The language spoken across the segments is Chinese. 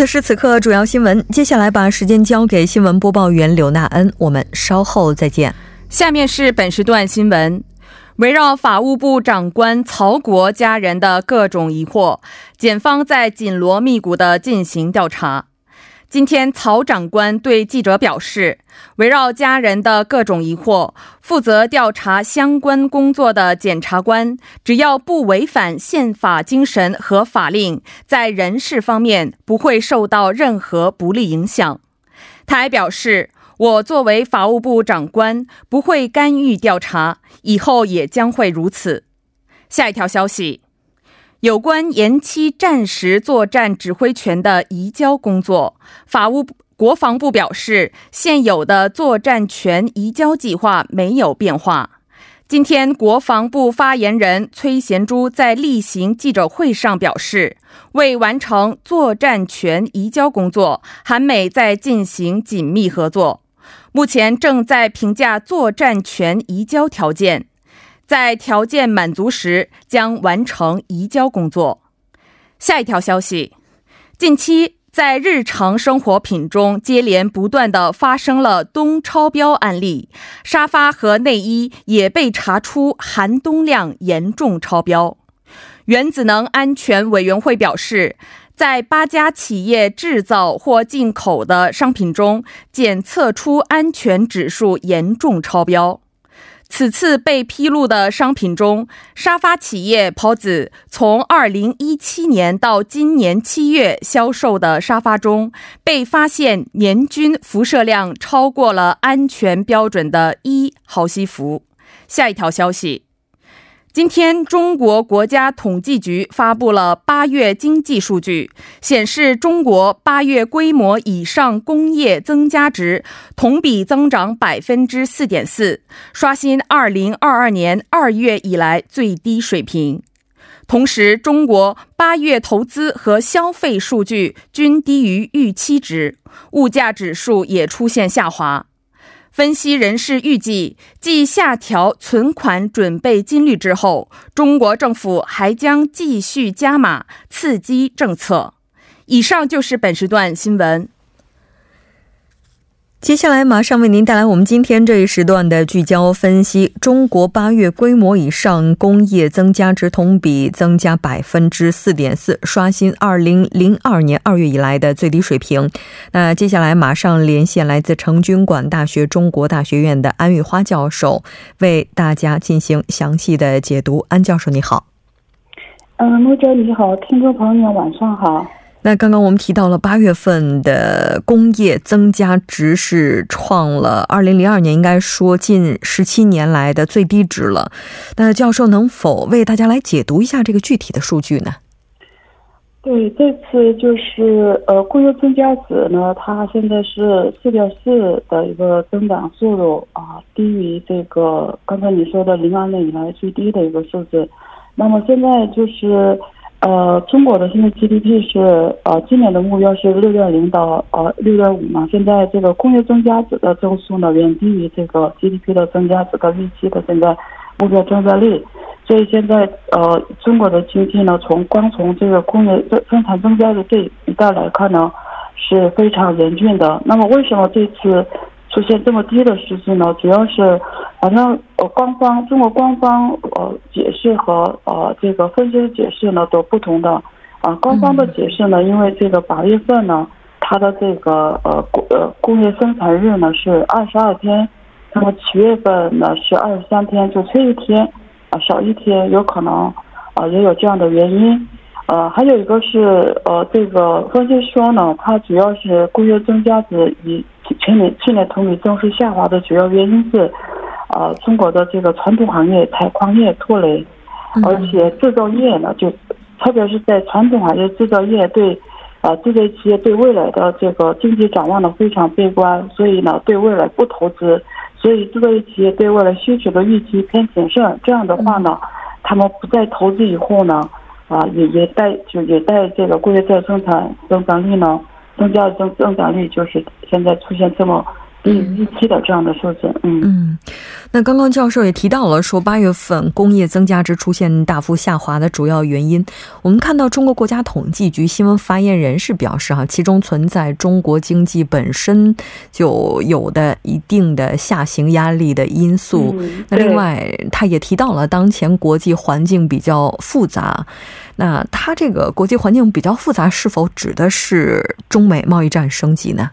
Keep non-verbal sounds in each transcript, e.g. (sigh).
此时此刻，主要新闻。接下来把时间交给新闻播报员刘娜恩，我们稍后再见。下面是本时段新闻：围绕法务部长官曹国家人的各种疑惑，检方在紧锣密鼓地进行调查。今天，曹长官对记者表示，围绕家人的各种疑惑，负责调查相关工作的检察官，只要不违反宪法精神和法令，在人事方面不会受到任何不利影响。他还表示，我作为法务部长官，不会干预调查，以后也将会如此。下一条消息。有关延期战时作战指挥权的移交工作，法务国防部表示，现有的作战权移交计划没有变化。今天，国防部发言人崔贤洙在例行记者会上表示，为完成作战权移交工作，韩美在进行紧密合作，目前正在评价作战权移交条件。在条件满足时，将完成移交工作。下一条消息：近期在日常生活品中接连不断的发生了冬超标案例，沙发和内衣也被查出含冬量严重超标。原子能安全委员会表示，在八家企业制造或进口的商品中，检测出安全指数严重超标。此次被披露的商品中，沙发企业抛子从2017年到今年七月销售的沙发中，被发现年均辐射量超过了安全标准的一毫西弗。下一条消息。今天，中国国家统计局发布了八月经济数据，显示中国八月规模以上工业增加值同比增长百分之四点四，刷新二零二二年二月以来最低水平。同时，中国八月投资和消费数据均低于预期值，物价指数也出现下滑。分析人士预计，继下调存款准备金率之后，中国政府还将继续加码刺激政策。以上就是本时段新闻。接下来马上为您带来我们今天这一时段的聚焦分析：中国八月规模以上工业增加值同比增加百分之四点四，刷新二零零二年二月以来的最低水平。那接下来马上连线来自成均馆大学中国大学院的安玉花教授，为大家进行详细的解读。安教授，你好。嗯，陆哲你好，听众朋友们晚上好。那刚刚我们提到了八月份的工业增加值是创了二零零二年应该说近十七年来的最低值了。那教授能否为大家来解读一下这个具体的数据呢？对，这次就是呃工业增加值呢，它现在是四点四的一个增长速度啊，低于这个刚才你说的零二年以来最低的一个数字。那么现在就是。呃，中国的现在 GDP 是呃，今年的目标是六点零到呃六点五嘛。现在这个工业增加值的增速呢，远低于这个 GDP 的增加值的预期的现在目标增长率。所以现在呃，中国的经济呢，从光从这个工业生生产增加的这一带来看呢，是非常严峻的。那么为什么这次出现这么低的数字呢，主要是反正呃官方中国官方呃解释和呃这个分析的解释呢都不同的。啊，官方的解释呢，因为这个八月份呢，它的这个呃工呃工业生产日呢是二十二天，那么七月份呢是二十三天，就缺一天啊少一天，有可能啊也有这样的原因。呃，还有一个是呃，这个分析说呢，它主要是工业增加值以去年去年同比增速下滑的主要原因是，呃，中国的这个传统行业采矿业拖累，而且制造业呢，就特别是在传统行业制造业对，呃，这些企业对未来的这个经济展望呢非常悲观，所以呢，对未来不投资，所以制造业企业对未来需求的预期偏谨慎，这样的话呢，他们不再投资以后呢。啊，也也带就也带这个工业再生产增长率呢，增加增增长率就是现在出现这么。低于预期的这样的数字，嗯嗯，那刚刚教授也提到了，说八月份工业增加值出现大幅下滑的主要原因，我们看到中国国家统计局新闻发言人是表示哈，其中存在中国经济本身就有的一定的下行压力的因素。那另外，他也提到了当前国际环境比较复杂，那他这个国际环境比较复杂，是否指的是中美贸易战升级呢？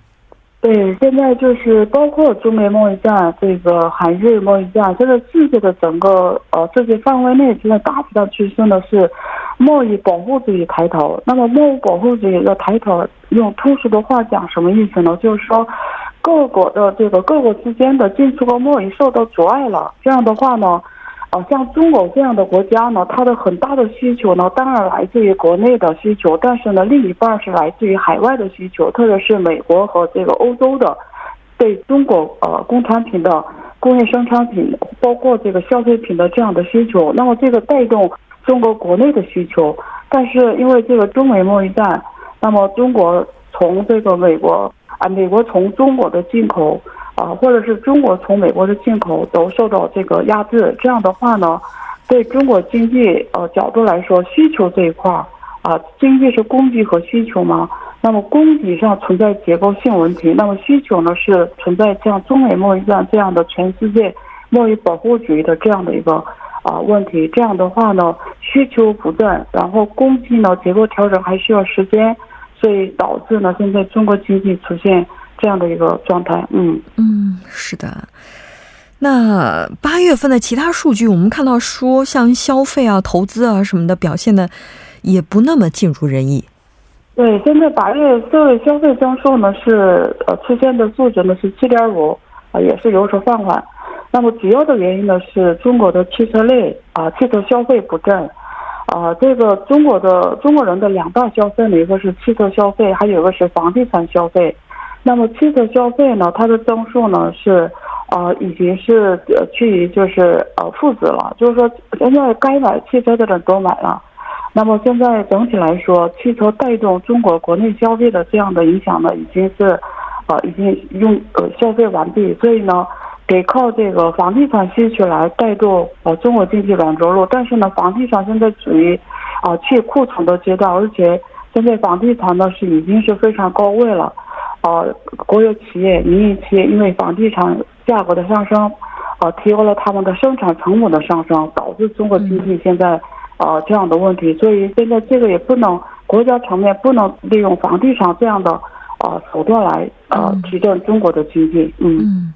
对，现在就是包括中美贸易战、这个韩日贸易战，这个世界的整个呃这些范围内，现在大体上趋势呢是贸易保护主义抬头。那么贸易保护主义的抬头，用通俗的话讲，什么意思呢？就是说各国的这个各国之间的进出口贸易受到阻碍了。这样的话呢？像中国这样的国家呢，它的很大的需求呢，当然来自于国内的需求，但是呢，另一半是来自于海外的需求，特别是美国和这个欧洲的对中国呃工产品的工业生产品，包括这个消费品的这样的需求。那么这个带动中国国内的需求，但是因为这个中美贸易战，那么中国从这个美国啊，美国从中国的进口。啊，或者是中国从美国的进口都受到这个压制，这样的话呢，对中国经济呃角度来说，需求这一块啊，经济是供给和需求嘛，那么供给上存在结构性问题，那么需求呢是存在像中美贸易战这样的全世界贸易保护主义的这样的一个啊问题，这样的话呢，需求不振，然后供给呢结构调整还需要时间，所以导致呢现在中国经济出现。这样的一个状态，嗯嗯，是的。那八月份的其他数据，我们看到说，像消费啊、投资啊什么的表现的也不那么尽如人意。对，现在八月社会消费增速呢是呃出现的数值呢是七点五啊，也是有所放缓。那么主要的原因呢是中国的汽车类啊，汽车消费不振啊。这个中国的中国人的两大消费呢，一个是汽车消费，还有一个是房地产消费。那么汽车消费呢，它的增速呢是，呃，已经是呃趋于就是呃负值了，就是说现在该买汽车的人都买了。那么现在整体来说，汽车带动中国国内消费的这样的影响呢，已经是，呃，已经用呃消费完毕。所以呢，得靠这个房地产需求来带动呃中国经济软着陆。但是呢，房地产现在处于啊去库存的阶段，而且现在房地产呢是已经是非常高位了。呃，国有企业、民营企业因为房地产价格的上升，呃，提高了他们的生产成本的上升，导致中国经济现在呃这样的问题。所以现在这个也不能国家层面不能利用房地产这样的呃手段来呃提振中国的经济。嗯。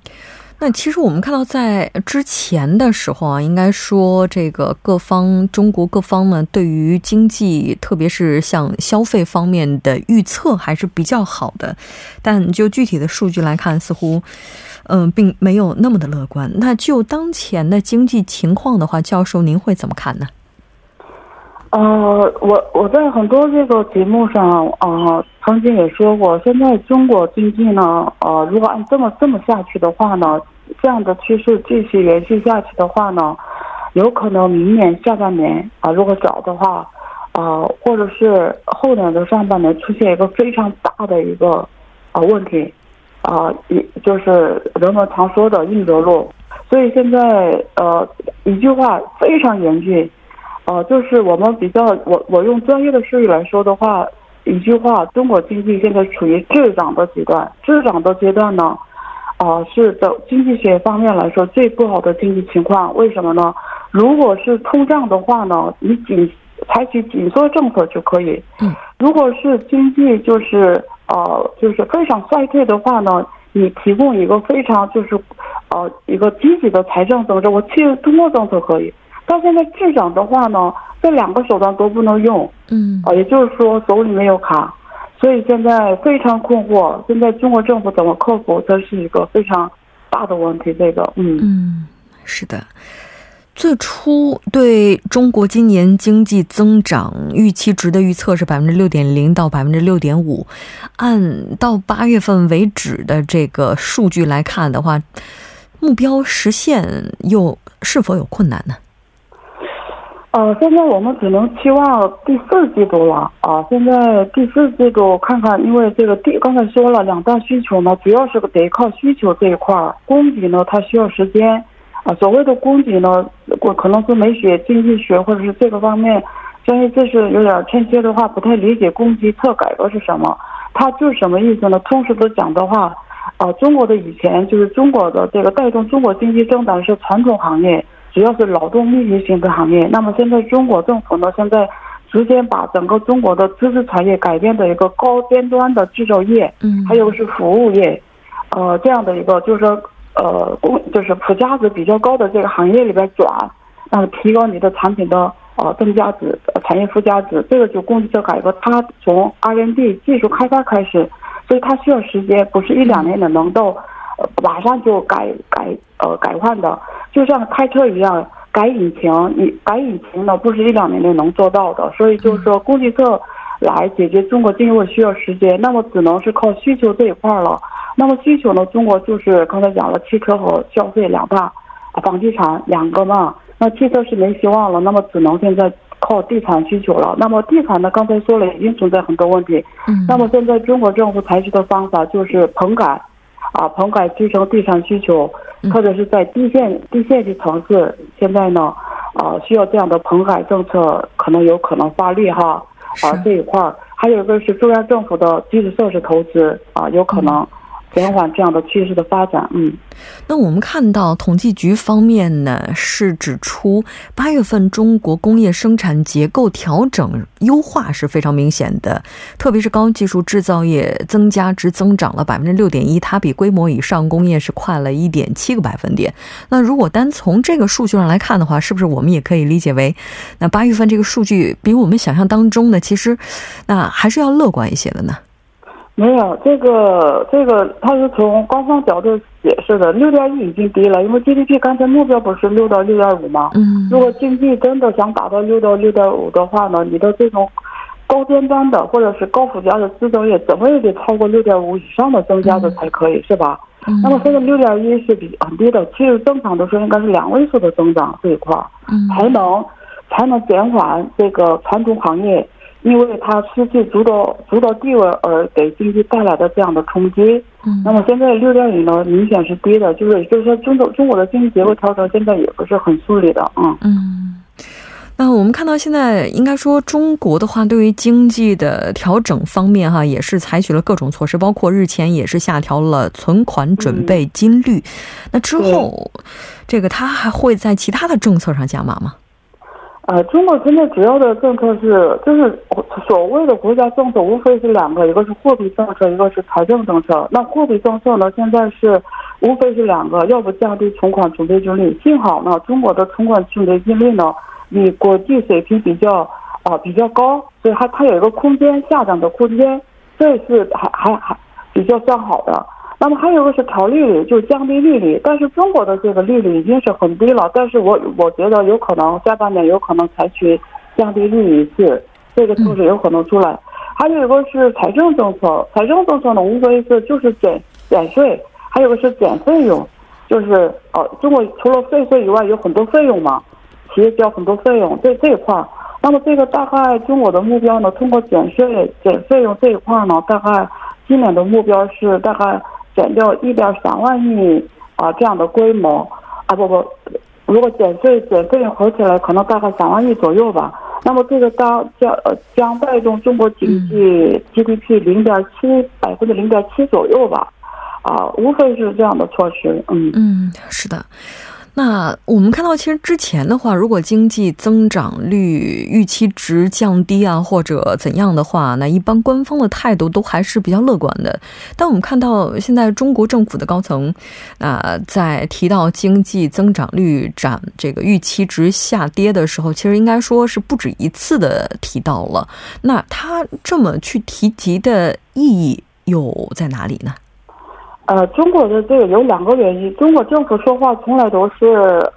那其实我们看到，在之前的时候啊，应该说这个各方中国各方呢，对于经济，特别是像消费方面的预测还是比较好的。但就具体的数据来看，似乎嗯，并没有那么的乐观。那就当前的经济情况的话，教授您会怎么看呢？呃，我我在很多这个节目上啊，曾经也说过，现在中国经济呢，呃，如果按这么这么下去的话呢。这样的趋势继续延续下去的话呢，有可能明年下半年啊，如果早的话，啊，或者是后年的上半年出现一个非常大的一个啊问题，啊，一就是人们常说的硬着陆。所以现在呃一句话非常严峻，呃，就是我们比较我我用专业的术语来说的话，一句话，中国经济现在处于滞涨的阶段，滞涨的阶段呢。啊，是的经济学方面来说最不好的经济情况。为什么呢？如果是通胀的话呢，你紧采取紧缩政策就可以。嗯。如果是经济就是呃就是非常衰退的话呢，你提供一个非常就是呃一个积极的财政政策，我去通过政策可以。但现在滞涨的话呢，这两个手段都不能用。嗯。啊，也就是说手里没有卡。所以现在非常困惑，现在中国政府怎么克服，这是一个非常大的问题。这个，嗯嗯，是的。最初对中国今年经济增长预期值的预测是百分之六点零到百分之六点五，按到八月份为止的这个数据来看的话，目标实现又是否有困难呢？呃，现在我们只能期望第四季度了啊！现在第四季度看看，因为这个第刚才说了两大需求呢，主要是得靠需求这一块儿，供给呢它需要时间啊。所谓的供给呢，我可能是没学经济学或者是这个方面专业知识有点欠缺的话，不太理解供给侧改革是什么。它就是什么意思呢？通俗的讲的话，啊，中国的以前就是中国的这个带动中国经济增长是传统行业。主要是劳动密集型的行业。那么现在中国政府呢，现在直接把整个中国的知识产业改变的一个高尖端的制造业，嗯，还有是服务业，呃，这样的一个就是说，呃，工就是附加值比较高的这个行业里边转，那么提高你的产品的呃增加值、产业附加值，这个就供给侧改革，它从 R&D 技术开发开始，所以它需要时间，不是一两年的能够马上就改改呃改换的。就像开车一样，改引擎，你改引擎呢，不是一两年内能做到的。所以就是说，供给侧来解决中国经济需要时间，那么只能是靠需求这一块了。那么需求呢，中国就是刚才讲了，汽车和消费两大，房地产两个嘛。那汽车是没希望了，那么只能现在靠地产需求了。那么地产呢，刚才说了，已经存在很多问题。嗯。那么现在中国政府采取的方法就是棚改，啊，棚改支撑地产需求。特别是在低线低线级城市，现在呢，啊，需要这样的棚改政策，可能有可能发力哈，啊这一块儿，还有一个是中央政府的基础设施投资啊，有可能。减缓这样的趋势的发展，嗯，那我们看到统计局方面呢是指出，八月份中国工业生产结构调整优化是非常明显的，特别是高技术制造业增加值增长了百分之六点一，它比规模以上工业是快了一点七个百分点。那如果单从这个数据上来看的话，是不是我们也可以理解为，那八月份这个数据比我们想象当中呢，其实那还是要乐观一些的呢？没有这个，这个它是从官方角度解释的，六点一已经低了，因为 GDP 刚才目标不是六到六点五吗？嗯，如果经济真的想达到六到六点五的话呢，你的这种高尖端的或者是高附加的制造业，怎么也得超过六点五以上的增加的才可以，是吧？那么现在六点一是比很低的，其实正常的说应该是两位数的增长这一块儿，才能才能减缓这个传统行业。因为它失去主导主导地位而给经济带来的这样的冲击，嗯，那么现在六点五呢，明显是低的，就是就是说中国中国的经济结构调整现在也不是很顺利的，嗯嗯。那我们看到现在应该说中国的话，对于经济的调整方面哈，也是采取了各种措施，包括日前也是下调了存款准备金率。那之后，这个它还会在其他的政策上加码吗？呃，中国现在主要的政策是，就是所谓的国家政策，无非是两个，一个是货币政策，一个是财政政策。那货币政策呢，现在是无非是两个，要不降低存款准备金率。幸好呢，中国的存款准备金率呢，与国际水平比较啊比较高，所以它它有一个空间下降的空间，这是还还还比较算好的。那么还有个是调利率，就是降低利率。但是中国的这个利率已经是很低了，但是我我觉得有可能下半年有可能采取降低利率一次，这个措施有可能出来。还有一个是财政政策，财政政策呢无非是就是减减税，还有个是减费用，就是呃中国除了税税以外有很多费用嘛，企业交很多费用这这一块儿。那么这个大概中国的目标呢，通过减税减费用这一块儿呢，大概今年的目标是大概。减掉一点三万亿啊，这样的规模啊，不不，如果减税减费合起来，可能大概三万亿左右吧。那么这个将将呃将带动中国经济 GDP 零点七百分之零点七左右吧。啊，无非是这样的措施。嗯嗯，是的。那我们看到，其实之前的话，如果经济增长率预期值降低啊，或者怎样的话，那一般官方的态度都还是比较乐观的。但我们看到现在中国政府的高层，啊，在提到经济增长率涨这个预期值下跌的时候，其实应该说是不止一次的提到了。那他这么去提及的意义又在哪里呢？呃，中国的这个有两个原因。中国政府说话从来都是，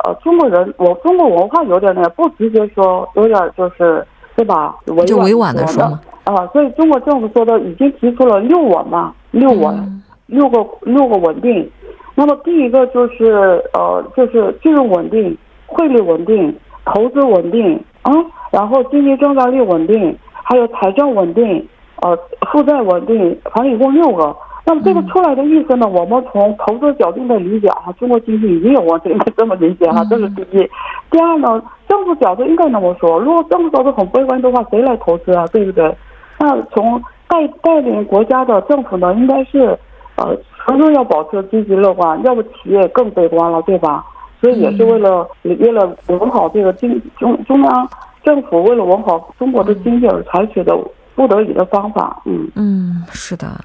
呃，中国人，我中国文化有点那，不直接说，有点就是，对吧？就委婉的说啊，所以中国政府说的已经提出了六稳嘛，六稳，六个六个稳定。那么第一个就是，呃，就是金融稳定、汇率稳定、投资稳定啊，然后经济增长率稳定，还有财政稳定，呃，负债稳定，反正一共六个。那么这个出来的意思呢？我们从投资角度的理解啊，中国经济已经有问题，应该这么理解哈，这是第一。第二呢，政府角度应该那么说，如果政府角度很悲观的话，谁来投资啊？对不对？那从带带领国家的政府呢，应该是呃，始终要保持积极乐观，要不企业更悲观了，对吧？所以也是为了为了稳好这个经中中央政府为了稳好中国的经济而采取的。不得已的方法，嗯嗯，是的，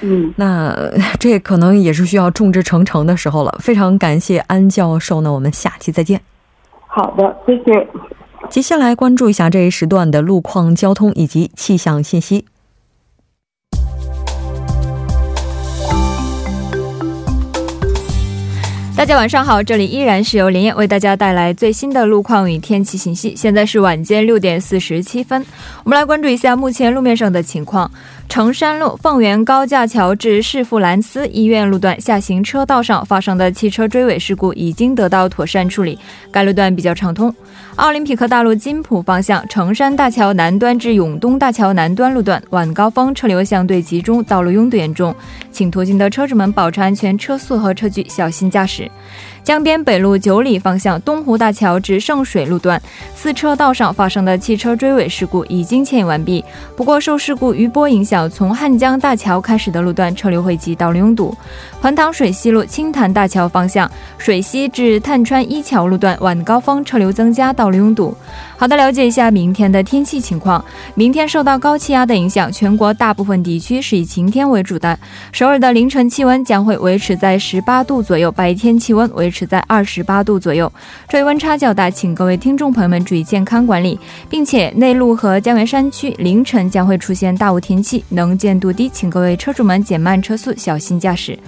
嗯，那这可能也是需要众志成城的时候了。非常感谢安教授，那我们下期再见。好的，谢谢。接下来关注一下这一时段的路况、交通以及气象信息。大家晚上好，这里依然是由林燕为大家带来最新的路况与天气信息。现在是晚间六点四十七分，我们来关注一下目前路面上的情况。成山路凤园高架桥至市富兰斯医院路段下行车道上发生的汽车追尾事故已经得到妥善处理，该路段比较畅通。奥林匹克大路金浦方向成山大桥南端至永东大桥南端路段晚高峰车流相对集中，道路拥堵严重，请途经的车主们保持安全车速和车距，小心驾驶。江边北路九里方向东湖大桥至圣水路段四车道上发生的汽车追尾事故已经牵引完毕。不过，受事故余波影响，从汉江大桥开始的路段车流汇集，道路拥堵。环塘水西路清潭大桥方向水西至探川一桥路段晚高峰车流增加，道路拥堵。好的，了解一下明天的天气情况。明天受到高气压的影响，全国大部分地区是以晴天为主的。首尔的凌晨气温将会维持在十八度左右，白天气温维持在二十八度左右。这温差较大，请各位听众朋友们注意健康管理，并且内陆和江源山区凌晨将会出现大雾天气，能见度低，请各位车主们减慢车速，小心驾驶。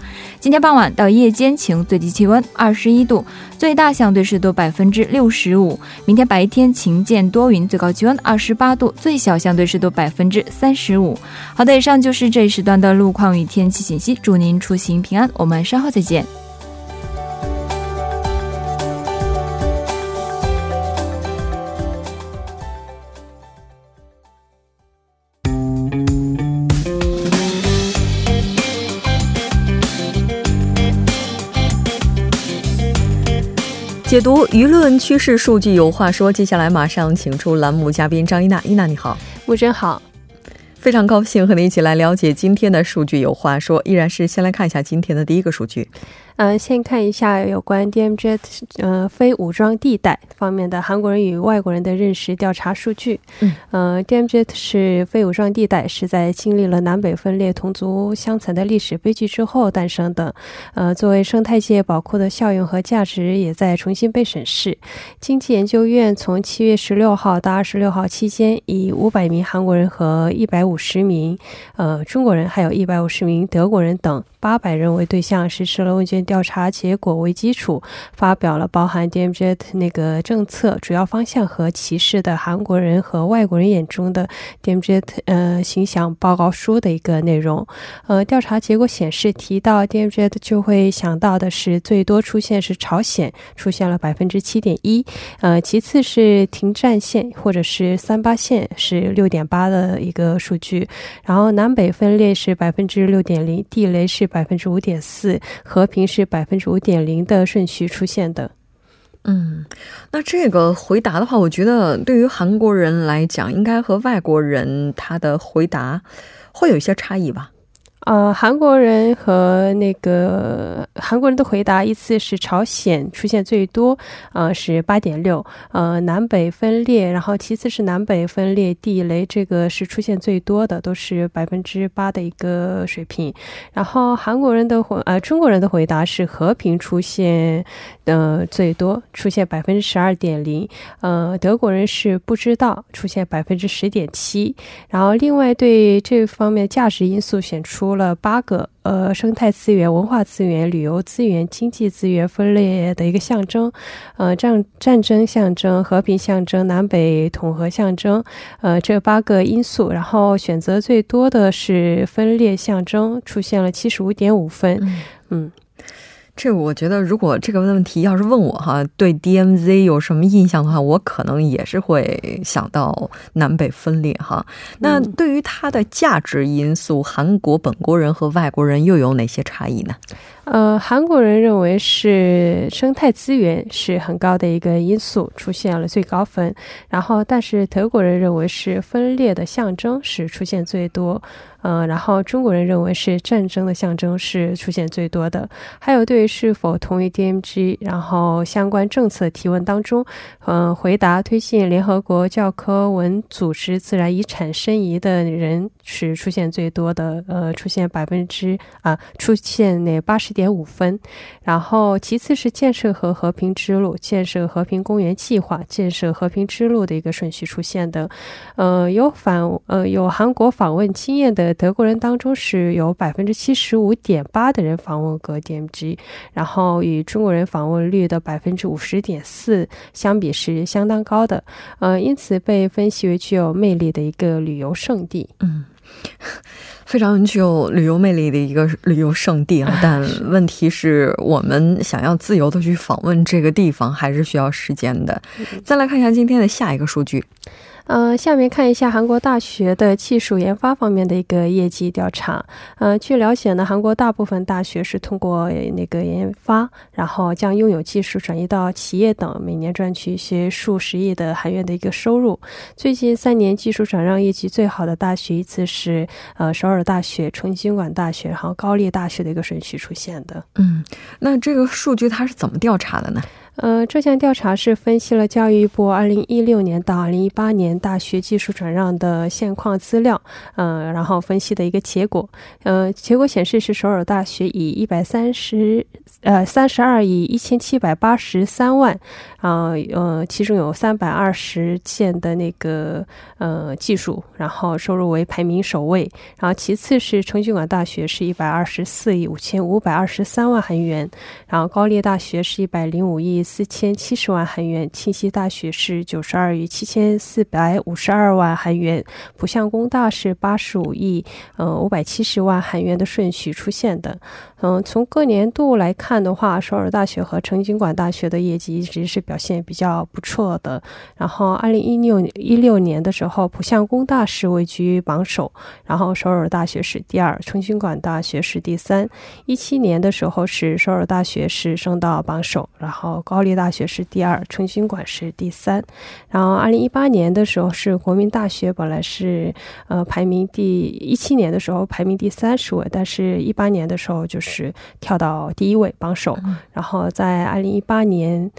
今天傍晚到夜间晴，最低气温二十一度，最大相对湿度百分之六十五。明天白天晴间多云，最高气温二十八度，最小相对湿度百分之三十五。好的，以上就是这一时段的路况与天气信息，祝您出行平安，我们稍后再见。解读舆论趋势数据有话说，接下来马上请出栏目嘉宾张一娜，一娜你好，木真好，非常高兴和你一起来了解今天的数据有话说，依然是先来看一下今天的第一个数据。嗯，先看一下有关 DMZ 呃非武装地带方面的韩国人与外国人的认识调查数据。嗯，DMZ 是非武装地带，是在经历了南北分裂、同族相残的历史悲剧之后诞生的。呃，作为生态界宝库的效用和价值也在重新被审视。经济研究院从七月十六号到二十六号期间，以五百名韩国人和一百五十名呃中国人，还有一百五十名德国人等。八百人为对象实施了问卷调查结果为基础，发表了包含 DMZ 那个政策主要方向和歧视的韩国人和外国人眼中的 DMZ 呃形象报告书的一个内容。呃，调查结果显示，提到 DMZ 就会想到的是最多出现是朝鲜，出现了百分之七点一，呃，其次是停战线或者是三八线是六点八的一个数据，然后南北分裂是百分之六点零，地雷是。百分之五点四，和平是百分之五点零的顺序出现的。嗯，那这个回答的话，我觉得对于韩国人来讲，应该和外国人他的回答会有一些差异吧。呃，韩国人和那个韩国人的回答依次是朝鲜出现最多，呃，是八点六，呃，南北分裂，然后其次是南北分裂地雷，这个是出现最多的，都是百分之八的一个水平。然后韩国人的回，呃，中国人的回答是和平出现，呃，最多出现百分之十二点零，呃，德国人是不知道出现百分之十点七。然后另外对这方面价值因素选出。了八个呃，生态资源、文化资源、旅游资源、经济资源分裂的一个象征，呃，战战争象征、和平象征、南北统合象征，呃，这八个因素，然后选择最多的是分裂象征，出现了七十五点五分，嗯。这我觉得，如果这个问题要是问我哈，对 DMZ 有什么印象的话，我可能也是会想到南北分裂哈。那对于它的价值因素，韩国本国人和外国人又有哪些差异呢？呃，韩国人认为是生态资源是很高的一个因素，出现了最高分。然后，但是德国人认为是分裂的象征是出现最多。嗯，然后中国人认为是战争的象征是出现最多的。还有对是否同意 DMG，然后相关政策提问当中，嗯，回答推进联合国教科文组织自然遗产申遗的人是出现最多的。呃，出现百分之啊，出现那八十。点五分，然后其次是建设和和平之路，建设和平公园计划，建设和平之路的一个顺序出现的。呃，有访呃有韩国访问经验的德国人当中，是有百分之七十五点八的人访问过 DMG，然后与中国人访问率的百分之五十点四相比是相当高的。呃，因此被分析为具有魅力的一个旅游胜地。嗯。(laughs) 非常具有旅游魅力的一个旅游胜地啊，(laughs) 但问题是我们想要自由的去访问这个地方，还是需要时间的。再来看一下今天的下一个数据。呃，下面看一下韩国大学的技术研发方面的一个业绩调查。呃，据了解呢，韩国大部分大学是通过那个研发，然后将拥有技术转移到企业等，每年赚取一些数十亿的韩元的一个收入。最近三年技术转让业绩最好的大学依次是呃首尔大学、成均馆大学，然后高丽大学的一个顺序出现的。嗯，那这个数据它是怎么调查的呢？呃，这项调查是分析了教育部2016年到2018年大学技术转让的现况资料，呃，然后分析的一个结果。呃，结果显示是首尔大学以130呃32亿1783万，啊呃，其中有320件的那个呃技术，然后收入为排名首位。然后其次是成均馆大学是124亿5523万韩元，然后高丽大学是105亿。四千七十万韩元，庆熙大学是九十二亿七千四百五十二万韩元，浦项工大是八十五亿呃五百七十万韩元的顺序出现的。嗯，从各年度来看的话，首尔大学和成均馆大学的业绩一直是表现比较不错的。然后，二零一六一六年的时候，浦项工大是位居榜首，然后首尔大学是第二，成均馆大学是第三。一七年的时候是首尔大学是升到榜首，然后高。高丽大学是第二，成军馆是第三，然后二零一八年的时候是国民大学，本来是呃排名第一七年的时候排名第三十位，但是一八年的时候就是跳到第一位榜首，然后在二零一八年。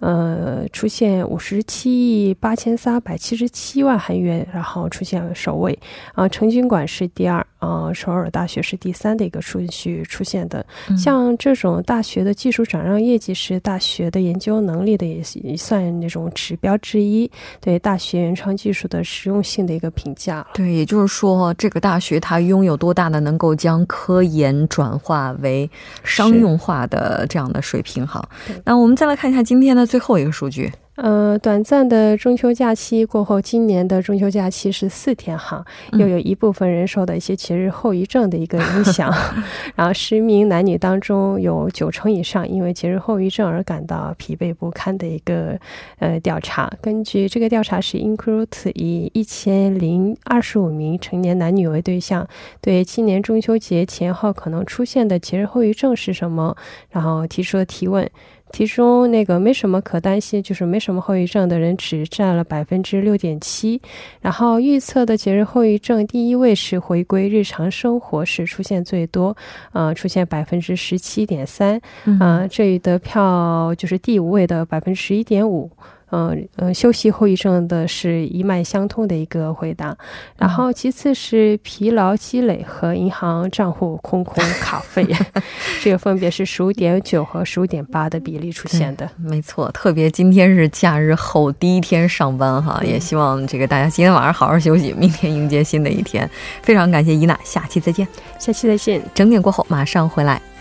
呃，出现五十七亿八千三百七十七万韩元，然后出现了首位，啊，成均馆是第二，啊，首尔大学是第三的一个顺序出现的。像这种大学的技术转让业绩是大学的研究能力的也也算那种指标之一，对大学原创技术的实用性的一个评价。对，也就是说，这个大学它拥有多大的能够将科研转化为商用化的这样的水平？哈，那我们再来看一下今天的。最后一个数据。呃，短暂的中秋假期过后，今年的中秋假期是四天哈，又有一部分人受到一些节日后遗症的一个影响。(laughs) 然后十名男女当中有九成以上因为节日后遗症而感到疲惫不堪的一个呃调查。根据这个调查是 Include 以一千零二十五名成年男女为对象，对今年中秋节前后可能出现的节日后遗症是什么，然后提出了提问。其中那个没什么可担心，就是没什么后遗症的人只占了百分之六点七。然后预测的节日后遗症第一位是回归日常生活时出现最多，呃，出现百分之十七点三。啊，这里得票就是第五位的百分之十一点五。嗯嗯，休息后遗症的是一脉相通的一个回答，然后其次是疲劳积累和银行账户空空 (laughs) 卡费，(laughs) 这个分别是十五点九和十五点八的比例出现的。没错，特别今天是假日后第一天上班哈，也希望这个大家今天晚上好好休息，明天迎接新的一天。非常感谢伊娜，下期再见。下期再见。整点过后马上回来。